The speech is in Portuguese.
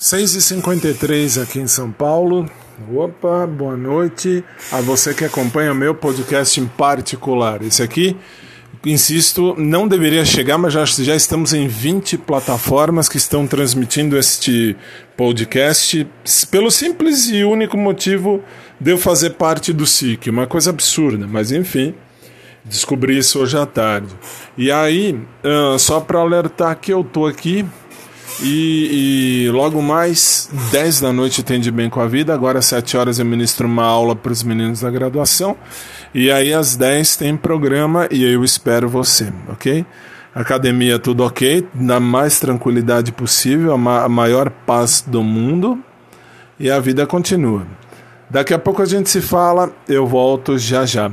6h53 aqui em São Paulo. Opa, boa noite a você que acompanha o meu podcast em particular. Esse aqui, insisto, não deveria chegar, mas já, já estamos em 20 plataformas que estão transmitindo este podcast pelo simples e único motivo de eu fazer parte do SIC. Uma coisa absurda, mas enfim. Descobri isso hoje à tarde. E aí, uh, só para alertar que eu tô aqui e, e, logo mais, 10 da noite Tende Bem com a Vida. Agora, às 7 horas, eu ministro uma aula para os meninos da graduação. E aí, às 10 tem programa e eu espero você, ok? Academia, tudo ok, na mais tranquilidade possível, a maior paz do mundo. E a vida continua. Daqui a pouco a gente se fala, eu volto já já.